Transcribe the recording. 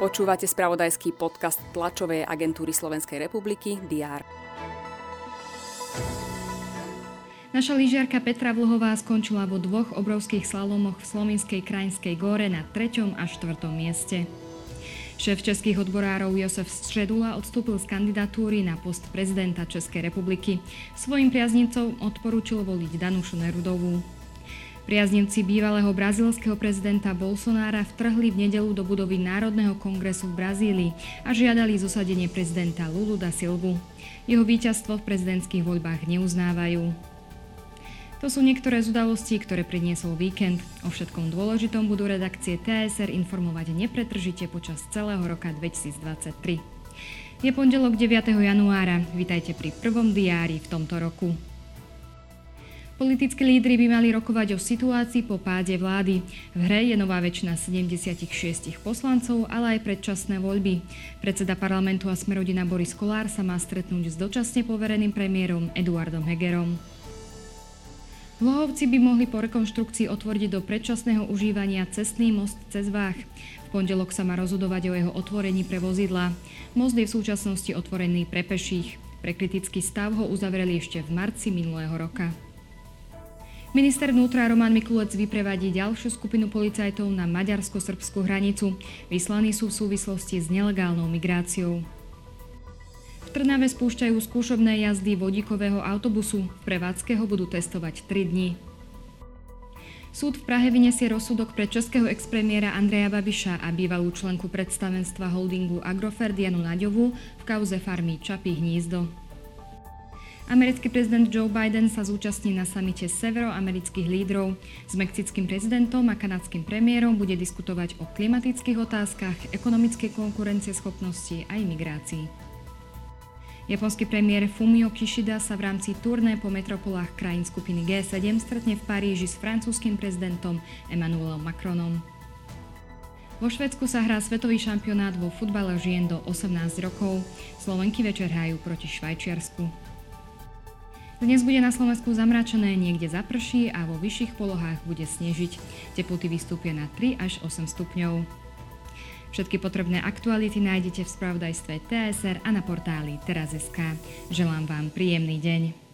Počúvate spravodajský podcast tlačovej agentúry Slovenskej republiky DR. Naša lyžiarka Petra Vlhová skončila vo dvoch obrovských slalomoch v Slovenskej krajinskej góre na 3. a 4. mieste. Šéf českých odborárov Josef Středula odstúpil z kandidatúry na post prezidenta Českej republiky. Svojim priaznicom odporúčil voliť Danušu Nerudovú. Priaznivci bývalého brazílskeho prezidenta Bolsonára vtrhli v nedelu do budovy Národného kongresu v Brazílii a žiadali zosadenie prezidenta Lulu da Silvu. Jeho víťazstvo v prezidentských voľbách neuznávajú. To sú niektoré z udalostí, ktoré priniesol víkend. O všetkom dôležitom budú redakcie TSR informovať nepretržite počas celého roka 2023. Je pondelok 9. januára. Vítajte pri prvom diári v tomto roku. Politickí lídry by mali rokovať o situácii po páde vlády. V hre je nová väčšina 76 poslancov, ale aj predčasné voľby. Predseda parlamentu a smerodina Boris Kolár sa má stretnúť s dočasne povereným premiérom Eduardom Hegerom. Vlohovci by mohli po rekonštrukcii otvoriť do predčasného užívania cestný most cez Vách. V pondelok sa má rozhodovať o jeho otvorení pre vozidla. Most je v súčasnosti otvorený pre peších. Pre kritický stav ho uzavreli ešte v marci minulého roka. Minister vnútra Roman Mikulec vyprevadí ďalšiu skupinu policajtov na maďarsko-srbskú hranicu. Vyslaní sú v súvislosti s nelegálnou migráciou. V Trnave spúšťajú skúšobné jazdy vodíkového autobusu. V prevádzke ho budú testovať 3 dní. Súd v Prahe vyniesie rozsudok pre českého expremiéra Andreja Babiša a bývalú členku predstavenstva holdingu Agrofert Janu Naďovú v kauze farmy Čapí hnízdo. Americký prezident Joe Biden sa zúčastní na samite severoamerických lídrov. S mexickým prezidentom a kanadským premiérom bude diskutovať o klimatických otázkach, ekonomickej konkurencieschopnosti a imigrácii. Japonský premiér Fumio Kishida sa v rámci turné po metropolách krajín skupiny G7 stretne v Paríži s francúzským prezidentom Emmanuelom Macronom. Vo Švedsku sa hrá svetový šampionát vo futbale žien do 18 rokov. Slovenky večer hrajú proti Švajčiarsku. Dnes bude na Slovensku zamračené, niekde zaprší a vo vyšších polohách bude snežiť. Teploty vystúpia na 3 až 8 stupňov. Všetky potrebné aktuality nájdete v spravodajstve TSR a na portáli teraz.sk. Želám vám príjemný deň.